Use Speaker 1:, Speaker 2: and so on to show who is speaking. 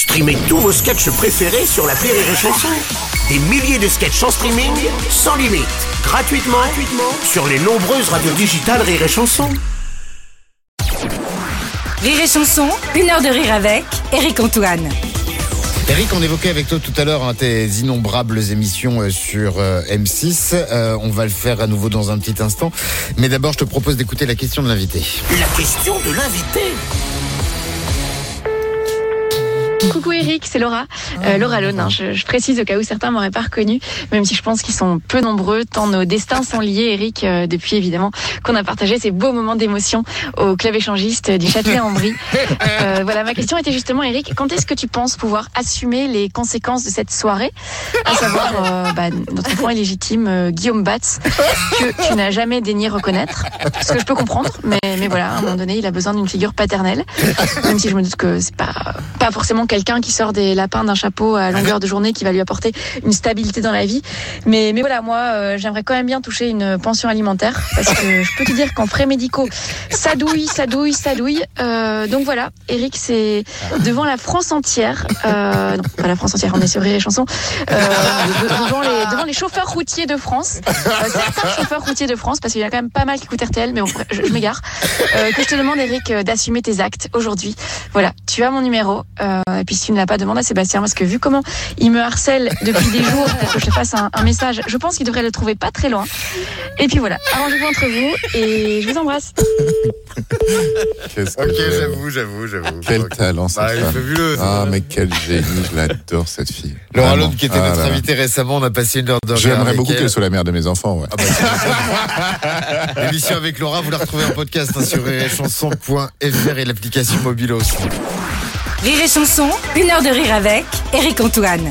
Speaker 1: Streamez tous vos sketchs préférés sur la Rire et Chanson. Des milliers de sketchs en streaming, sans limite, gratuitement, gratuitement sur les nombreuses radios digitales Rire et Chanson.
Speaker 2: Rire et chanson, une heure de rire avec Eric Antoine.
Speaker 3: Eric, on évoquait avec toi tout à l'heure hein, tes innombrables émissions euh, sur euh, M6. Euh, on va le faire à nouveau dans un petit instant. Mais d'abord, je te propose d'écouter la question de l'invité.
Speaker 1: La question de l'invité.
Speaker 4: Coucou Eric, c'est Laura. Euh, Laura Lone, hein, je, je précise au cas où certains m'auraient pas reconnu, même si je pense qu'ils sont peu nombreux, tant nos destins sont liés, Eric, euh, depuis évidemment qu'on a partagé ces beaux moments d'émotion au club échangiste du Châtelet-en-Brie. Euh, voilà, ma question était justement, Eric, quand est-ce que tu penses pouvoir assumer les conséquences de cette soirée, à savoir bah, notre point illégitime Guillaume Batz, que tu n'as jamais daigné reconnaître, ce que je peux comprendre, mais, mais voilà, à un moment donné, il a besoin d'une figure paternelle, même si je me doute que c'est pas, pas forcément quelqu'un qui sort des lapins d'un chapeau à longueur de journée qui va lui apporter une stabilité dans la vie. Mais, mais voilà, moi, euh, j'aimerais quand même bien toucher une pension alimentaire parce que je peux te dire qu'en frais médicaux, ça douille, ça douille, ça douille. Euh, donc voilà, Eric, c'est devant la France entière, euh, non, pas la France entière, on est sur Rire et Chanson, euh, de- devant, les, devant les chauffeurs routiers de France, euh, certains chauffeurs routiers de France, parce qu'il y en a quand même pas mal qui écoutent RTL, mais bon, je, je m'égare, que je te demande, Eric, d'assumer tes actes aujourd'hui. Voilà, tu as mon numéro. Euh, et puis si tu ne l'as pas, demande à Sébastien, parce que vu comment il me harcèle depuis des jours pour que je te fasse un, un message, je pense qu'il devrait le trouver pas très loin. Et puis voilà, arrangez-vous entre vous et je vous embrasse.
Speaker 5: Qu'est-ce que
Speaker 3: Ok, j'avoue, j'avoue, j'avoue.
Speaker 5: Quel
Speaker 3: Ok.
Speaker 5: talent cette
Speaker 3: Bah, il est
Speaker 5: femme.
Speaker 3: fabuleux.
Speaker 5: Ah mais quel génie, je l'adore cette fille.
Speaker 3: Laura
Speaker 5: Vraiment.
Speaker 3: Lone, qui était
Speaker 5: Ah
Speaker 3: notre
Speaker 5: là là.
Speaker 3: invitée récemment, on a passé une heure de
Speaker 5: J'aimerais
Speaker 3: avec
Speaker 5: beaucoup
Speaker 3: elle.
Speaker 5: qu'elle soit la mère de mes enfants, ouais.
Speaker 3: Ah bah, c'est- L'émission avec Laura, vous la retrouvez en podcast hein, sur rirechanson.fr et l'application mobile aussi.
Speaker 2: Rire et chanson, une heure de rire avec Eric Antoine.